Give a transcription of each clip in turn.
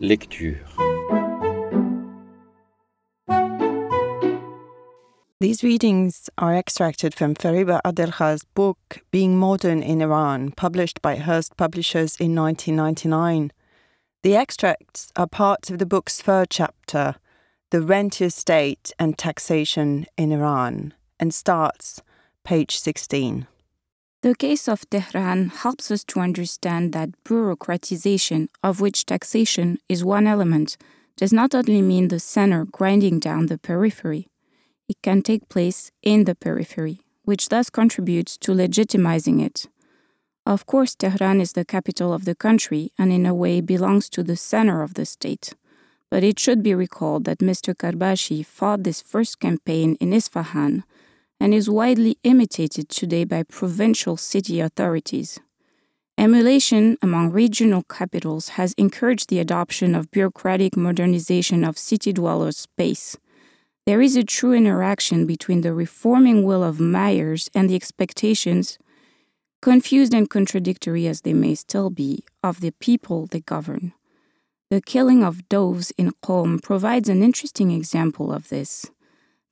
Lecture. These readings are extracted from Fariba Adelkhah's book Being Modern in Iran, published by Hurst Publishers in 1999. The extracts are parts of the book's third chapter, The Rentier State and Taxation in Iran, and starts page 16. The case of Tehran helps us to understand that bureaucratization, of which taxation is one element, does not only mean the center grinding down the periphery. It can take place in the periphery, which thus contributes to legitimizing it. Of course, Tehran is the capital of the country and, in a way, belongs to the center of the state. But it should be recalled that Mr. Karbaschi fought this first campaign in Isfahan and is widely imitated today by provincial city authorities. Emulation among regional capitals has encouraged the adoption of bureaucratic modernization of city dwellers' space. There is a true interaction between the reforming will of mayors and the expectations, confused and contradictory as they may still be, of the people they govern. The killing of doves in Qom provides an interesting example of this.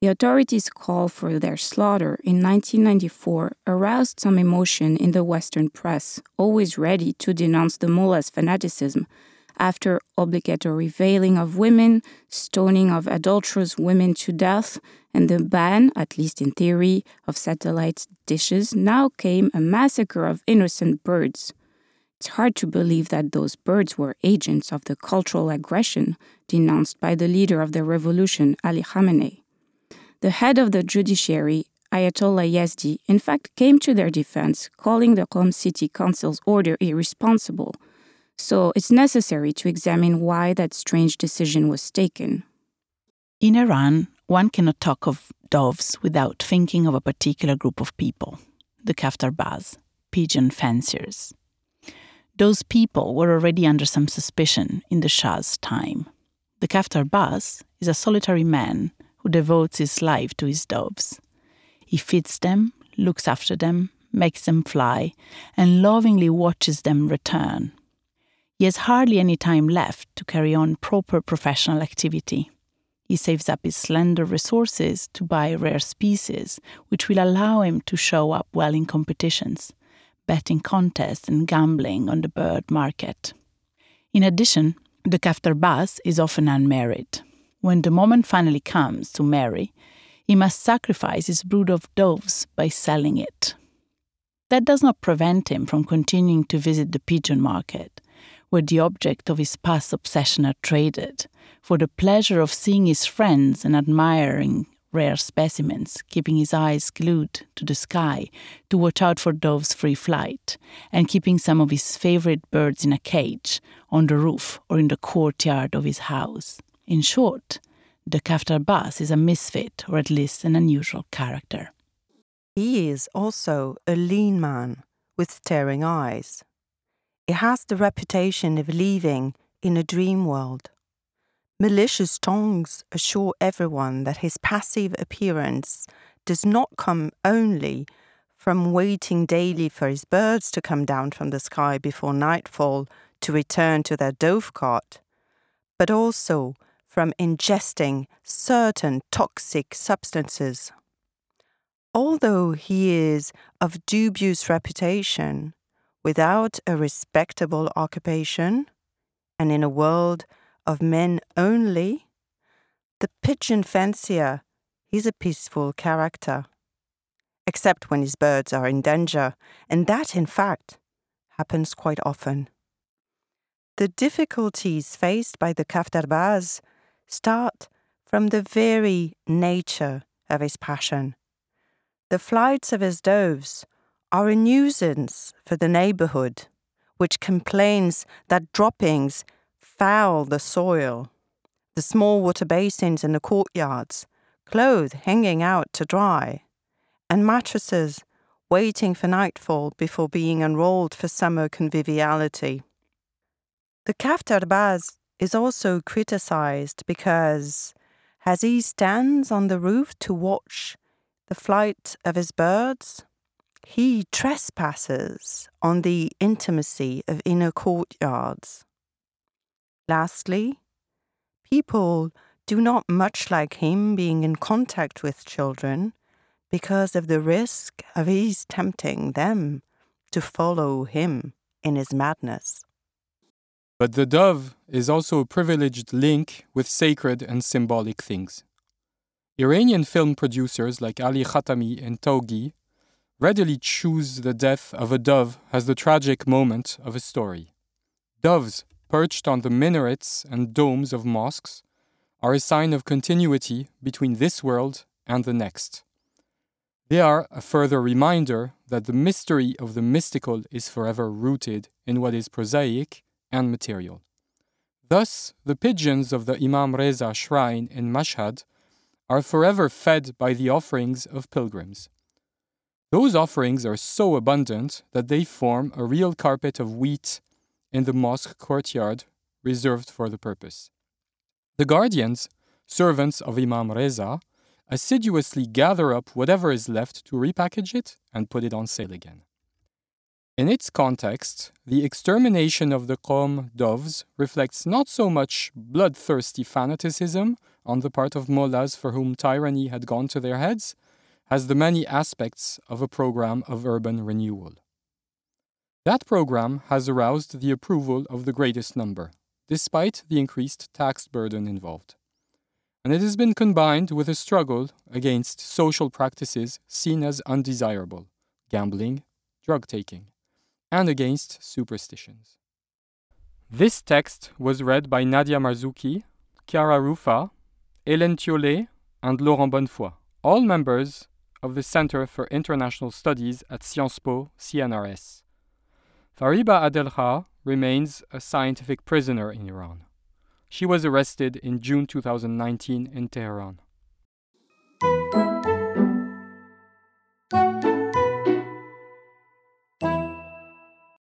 The authorities' call for their slaughter in 1994 aroused some emotion in the Western press, always ready to denounce the mullah's fanaticism after obligatory veiling of women, stoning of adulterous women to death, and the ban, at least in theory, of satellite dishes, now came a massacre of innocent birds. It's hard to believe that those birds were agents of the cultural aggression denounced by the leader of the revolution, Ali Khamenei. The head of the judiciary, Ayatollah Yazdi, in fact came to their defense, calling the Qom City Council's order irresponsible. So it's necessary to examine why that strange decision was taken. In Iran, one cannot talk of doves without thinking of a particular group of people the Kaftarbaz, pigeon fanciers. Those people were already under some suspicion in the Shah's time. The Kaftarbaz is a solitary man who devotes his life to his doves. He feeds them, looks after them, makes them fly, and lovingly watches them return. He has hardly any time left to carry on proper professional activity. He saves up his slender resources to buy rare species, which will allow him to show up well in competitions, betting contests, and gambling on the bird market. In addition, the Kaftarbaz is often unmarried. When the moment finally comes to marry, he must sacrifice his brood of doves by selling it. That does not prevent him from continuing to visit the pigeon market, where the object of his past obsession are traded, for the pleasure of seeing his friends and admiring rare specimens, keeping his eyes glued to the sky to watch out for doves' free flight, and keeping some of his favorite birds in a cage, on the roof, or in the courtyard of his house. In short, the Kaftarbaz is a misfit, or at least an unusual character. He is also a lean man with staring eyes. He has the reputation of living in a dream world. Malicious tongues assure everyone that his passive appearance does not come only from waiting daily for his birds to come down from the sky before nightfall to return to their dovecot, but also from ingesting certain toxic substances. Although he is of dubious reputation, without a respectable occupation, and in a world of men only, the pigeon fancier is a peaceful character. Except when his birds are in danger, and that, in fact, happens quite often. The difficulties faced by the Kaftarbaz start from the very nature of his passion. The flights of his doves are a nuisance for the neighborhood, which complains that droppings foul the soil. The small water basins in the courtyards, clothes hanging out to dry, and mattresses waiting for nightfall before being unrolled for summer conviviality. The Kaftarbaz is also criticized because, as he stands on the roof to watch the flight of his birds, he trespasses on the intimacy of inner courtyards. Lastly, people do not much like him being in contact with children because of the risk of his tempting them to follow him in his madness. But the dove is also a privileged link with sacred and symbolic things. Iranian film producers like Ali Hatami and Taghvai readily choose the death of a dove as the tragic moment of a story. Doves perched on the minarets and domes of mosques are a sign of continuity between this world and the next. They are a further reminder that the mystery of the mystical is forever rooted in what is prosaic and material. Thus, the pigeons of the Imam Reza shrine in Mashhad are forever fed by the offerings of pilgrims. Those offerings are so abundant that they form a real carpet of wheat in the mosque courtyard reserved for the purpose. The guardians, servants of Imam Reza, assiduously gather up whatever is left to repackage it and put it on sale again. In its context, the extermination of the Qom doves reflects not so much bloodthirsty fanaticism on the part of mullahs for whom tyranny had gone to their heads, as the many aspects of a program of urban renewal. That program has aroused the approval of the greatest number, despite the increased tax burden involved. And it has been combined with a struggle against social practices seen as undesirable gambling, drug taking and against superstitions. This text was read by Nadia Marzouki, Chiara Ruffa, Hélène Thiollet, and Laurent Bonnefoy, all members of the Center for International Studies at Sciences Po CNRS. Fariba Adelkhah remains a scientific prisoner in Iran. She was arrested in June 2019 in Tehran.